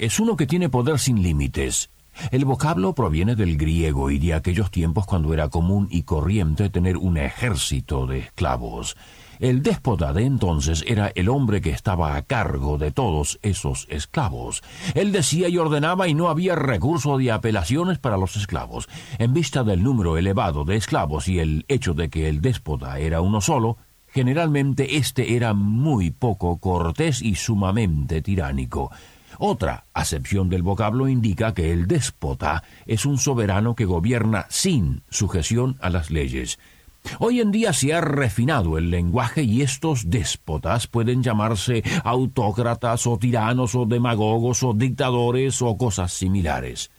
es uno que tiene poder sin límites. El vocablo proviene del griego y de aquellos tiempos cuando era común y corriente tener un ejército de esclavos. El déspota de entonces era el hombre que estaba a cargo de todos esos esclavos. Él decía y ordenaba y no había recurso de apelaciones para los esclavos. En vista del número elevado de esclavos y el hecho de que el déspota era uno solo, generalmente éste era muy poco cortés y sumamente tiránico. Otra acepción del vocablo indica que el déspota es un soberano que gobierna sin sujeción a las leyes. Hoy en día se ha refinado el lenguaje y estos déspotas pueden llamarse autócratas o tiranos o demagogos o dictadores o cosas similares.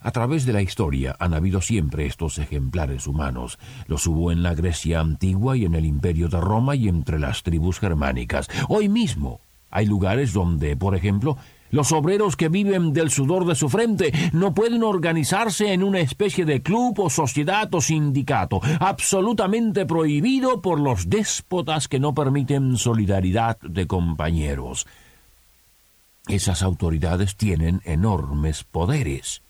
A través de la historia han habido siempre estos ejemplares humanos. Los hubo en la Grecia antigua y en el imperio de Roma y entre las tribus germánicas. Hoy mismo hay lugares donde, por ejemplo, los obreros que viven del sudor de su frente no pueden organizarse en una especie de club o sociedad o sindicato, absolutamente prohibido por los déspotas que no permiten solidaridad de compañeros. Esas autoridades tienen enormes poderes.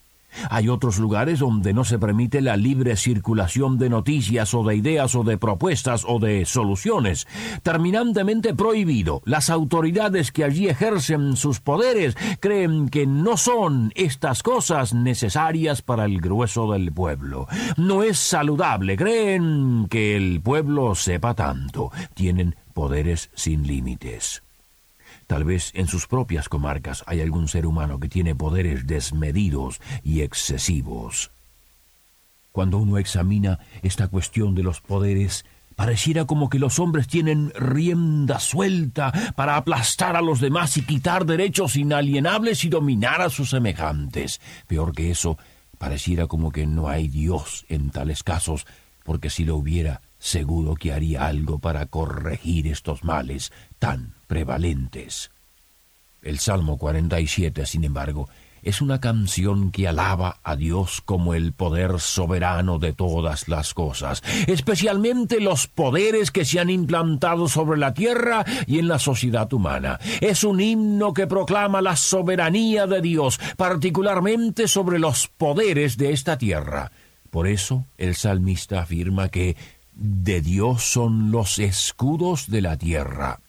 Hay otros lugares donde no se permite la libre circulación de noticias o de ideas o de propuestas o de soluciones. Terminantemente prohibido. Las autoridades que allí ejercen sus poderes creen que no son estas cosas necesarias para el grueso del pueblo. No es saludable. Creen que el pueblo sepa tanto. Tienen poderes sin límites. Tal vez en sus propias comarcas hay algún ser humano que tiene poderes desmedidos y excesivos. Cuando uno examina esta cuestión de los poderes, Pareciera como que los hombres tienen rienda suelta para aplastar a los demás y quitar derechos inalienables y dominar a sus semejantes. Peor que eso, pareciera como que no hay Dios en tales casos, porque si lo hubiera, seguro que haría algo para corregir estos males tan prevalentes. El Salmo 47, sin embargo, es una canción que alaba a Dios como el poder soberano de todas las cosas, especialmente los poderes que se han implantado sobre la tierra y en la sociedad humana. Es un himno que proclama la soberanía de Dios, particularmente sobre los poderes de esta tierra. Por eso el salmista afirma que de Dios son los escudos de la tierra.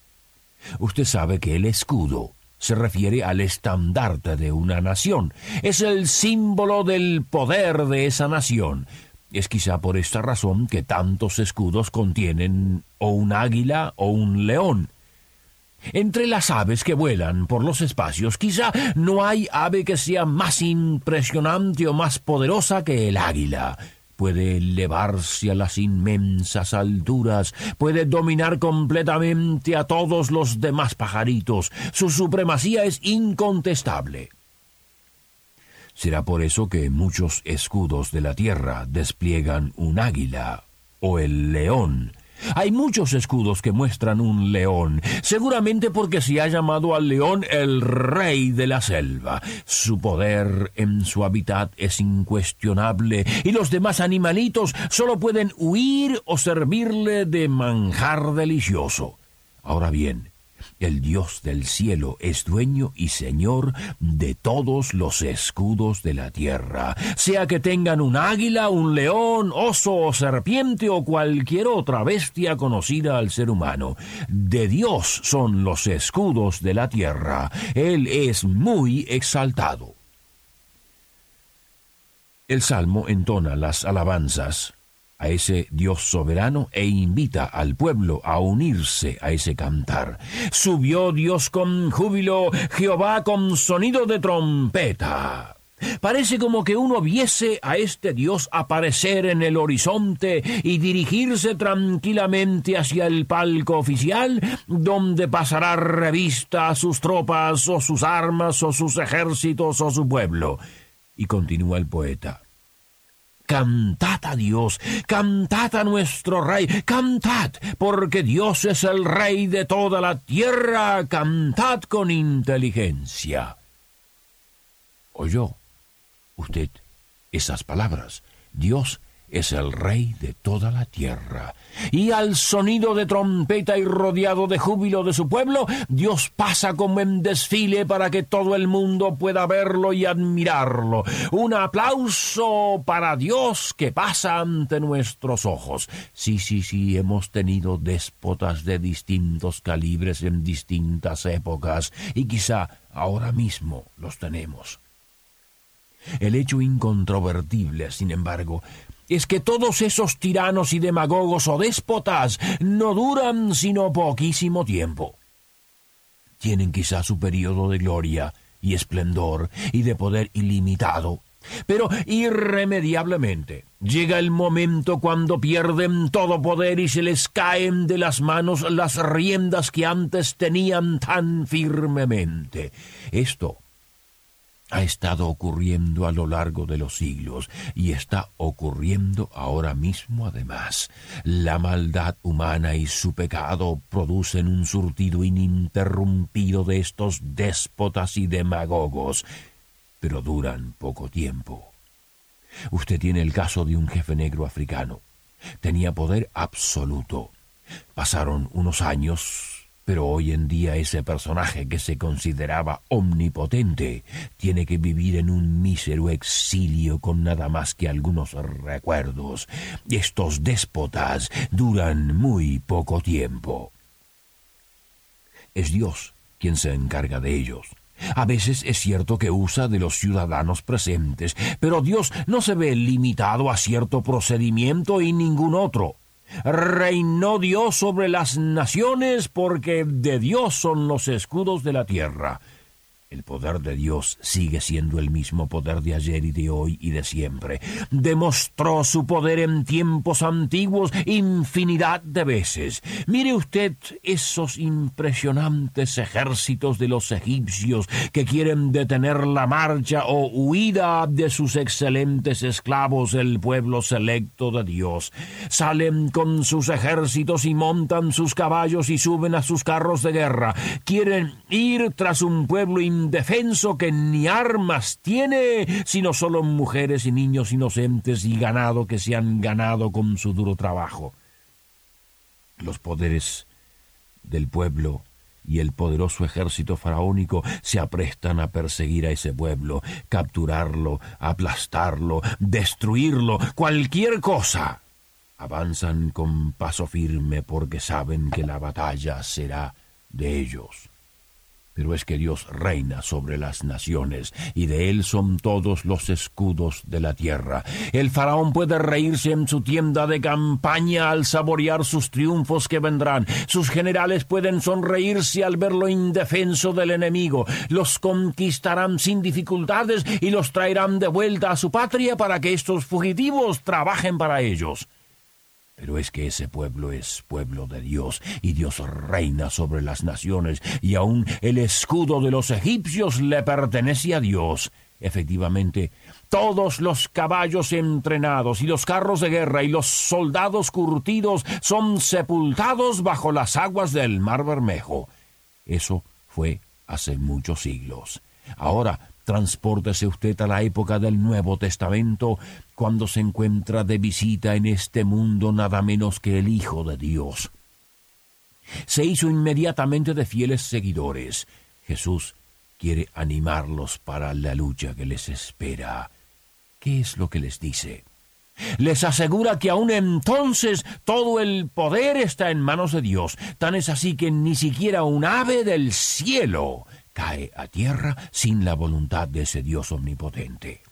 Usted sabe que el escudo se refiere al estandarte de una nación. Es el símbolo del poder de esa nación. Es quizá por esta razón que tantos escudos contienen o un águila o un león. Entre las aves que vuelan por los espacios, quizá no hay ave que sea más impresionante o más poderosa que el águila puede elevarse a las inmensas alturas, puede dominar completamente a todos los demás pajaritos. Su supremacía es incontestable. Será por eso que muchos escudos de la tierra despliegan un águila o el león, hay muchos escudos que muestran un león, seguramente porque se ha llamado al león el rey de la selva. Su poder en su hábitat es incuestionable y los demás animalitos solo pueden huir o servirle de manjar delicioso. Ahora bien, el Dios del cielo es dueño y señor de todos los escudos de la tierra, sea que tengan un águila, un león, oso o serpiente o cualquier otra bestia conocida al ser humano. De Dios son los escudos de la tierra. Él es muy exaltado. El Salmo entona las alabanzas a ese Dios soberano e invita al pueblo a unirse a ese cantar. Subió Dios con júbilo, Jehová con sonido de trompeta. Parece como que uno viese a este Dios aparecer en el horizonte y dirigirse tranquilamente hacia el palco oficial, donde pasará revista a sus tropas o sus armas o sus ejércitos o su pueblo. Y continúa el poeta. Cantad a Dios, cantad a nuestro Rey, cantad, porque Dios es el Rey de toda la tierra, cantad con inteligencia. Oyó usted esas palabras. Dios es el rey de toda la tierra. Y al sonido de trompeta y rodeado de júbilo de su pueblo, Dios pasa como en desfile para que todo el mundo pueda verlo y admirarlo. Un aplauso para Dios que pasa ante nuestros ojos. Sí, sí, sí, hemos tenido déspotas de distintos calibres en distintas épocas, y quizá ahora mismo los tenemos. El hecho incontrovertible, sin embargo, es que todos esos tiranos y demagogos o déspotas no duran sino poquísimo tiempo. Tienen quizá su periodo de gloria y esplendor y de poder ilimitado, pero irremediablemente llega el momento cuando pierden todo poder y se les caen de las manos las riendas que antes tenían tan firmemente. Esto ha estado ocurriendo a lo largo de los siglos y está ocurriendo ahora mismo además. La maldad humana y su pecado producen un surtido ininterrumpido de estos déspotas y demagogos, pero duran poco tiempo. Usted tiene el caso de un jefe negro africano. Tenía poder absoluto. Pasaron unos años pero hoy en día ese personaje que se consideraba omnipotente tiene que vivir en un mísero exilio con nada más que algunos recuerdos. Estos déspotas duran muy poco tiempo. Es Dios quien se encarga de ellos. A veces es cierto que usa de los ciudadanos presentes, pero Dios no se ve limitado a cierto procedimiento y ningún otro. Reinó Dios sobre las naciones porque de Dios son los escudos de la tierra. El poder de Dios sigue siendo el mismo poder de ayer y de hoy y de siempre. Demostró su poder en tiempos antiguos infinidad de veces. Mire usted esos impresionantes ejércitos de los egipcios que quieren detener la marcha o huida de sus excelentes esclavos, el pueblo selecto de Dios. Salen con sus ejércitos y montan sus caballos y suben a sus carros de guerra. Quieren ir tras un pueblo indefenso que ni armas tiene, sino solo mujeres y niños inocentes y ganado que se han ganado con su duro trabajo. Los poderes del pueblo y el poderoso ejército faraónico se aprestan a perseguir a ese pueblo, capturarlo, aplastarlo, destruirlo, cualquier cosa. Avanzan con paso firme porque saben que la batalla será de ellos. Pero es que Dios reina sobre las naciones, y de él son todos los escudos de la tierra. El faraón puede reírse en su tienda de campaña al saborear sus triunfos que vendrán. Sus generales pueden sonreírse al ver lo indefenso del enemigo. Los conquistarán sin dificultades y los traerán de vuelta a su patria para que estos fugitivos trabajen para ellos. Pero es que ese pueblo es pueblo de Dios, y Dios reina sobre las naciones, y aun el escudo de los egipcios le pertenece a Dios. Efectivamente, todos los caballos entrenados y los carros de guerra y los soldados curtidos son sepultados bajo las aguas del Mar Bermejo. Eso fue hace muchos siglos. Ahora Transpórtese usted a la época del Nuevo Testamento, cuando se encuentra de visita en este mundo nada menos que el Hijo de Dios. Se hizo inmediatamente de fieles seguidores. Jesús quiere animarlos para la lucha que les espera. ¿Qué es lo que les dice? Les asegura que aún entonces todo el poder está en manos de Dios. Tan es así que ni siquiera un ave del cielo cae a tierra sin la voluntad de ese Dios omnipotente.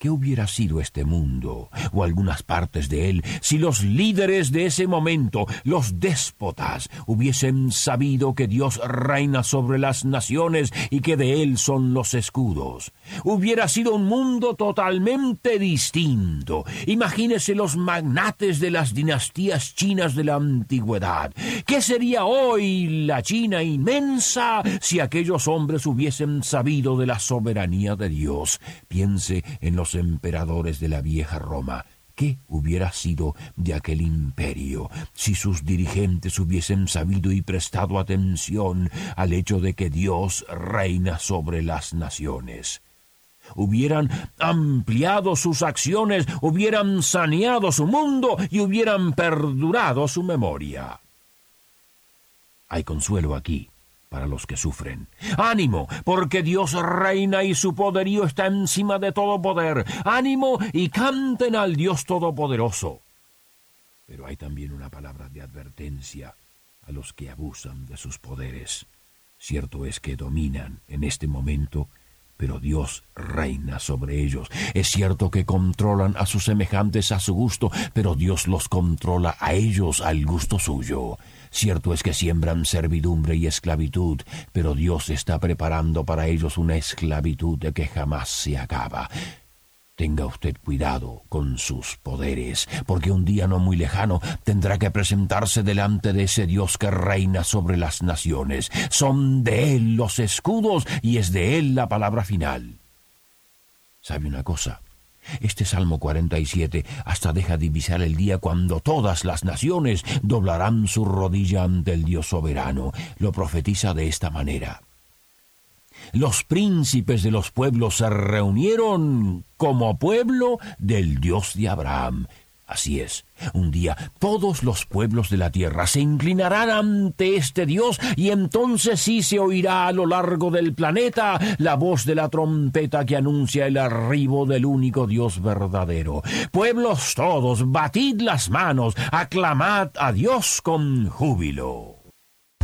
¿Qué hubiera sido este mundo, o algunas partes de él, si los líderes de ese momento, los déspotas, hubiesen sabido que Dios reina sobre las naciones y que de él son los escudos? Hubiera sido un mundo totalmente distinto. Imagínese los magnates de las dinastías chinas de la antigüedad. ¿Qué sería hoy la China inmensa si aquellos hombres hubiesen sabido de la soberanía de Dios? Piense en los emperadores de la vieja Roma. ¿Qué hubiera sido de aquel imperio si sus dirigentes hubiesen sabido y prestado atención al hecho de que Dios reina sobre las naciones? hubieran ampliado sus acciones, hubieran saneado su mundo y hubieran perdurado su memoria. Hay consuelo aquí para los que sufren. Ánimo, porque Dios reina y su poderío está encima de todo poder. Ánimo y canten al Dios Todopoderoso. Pero hay también una palabra de advertencia a los que abusan de sus poderes. Cierto es que dominan en este momento, pero Dios reina sobre ellos. Es cierto que controlan a sus semejantes a su gusto, pero Dios los controla a ellos al gusto suyo. Cierto es que siembran servidumbre y esclavitud, pero Dios está preparando para ellos una esclavitud que jamás se acaba. Tenga usted cuidado con sus poderes, porque un día no muy lejano tendrá que presentarse delante de ese Dios que reina sobre las naciones. Son de Él los escudos y es de Él la palabra final. ¿Sabe una cosa? Este Salmo 47 hasta deja divisar el día cuando todas las naciones doblarán su rodilla ante el Dios soberano. Lo profetiza de esta manera. Los príncipes de los pueblos se reunieron como pueblo del Dios de Abraham Así es, un día todos los pueblos de la tierra se inclinarán ante este Dios y entonces sí se oirá a lo largo del planeta la voz de la trompeta que anuncia el arribo del único Dios verdadero. Pueblos todos, batid las manos, aclamad a Dios con júbilo.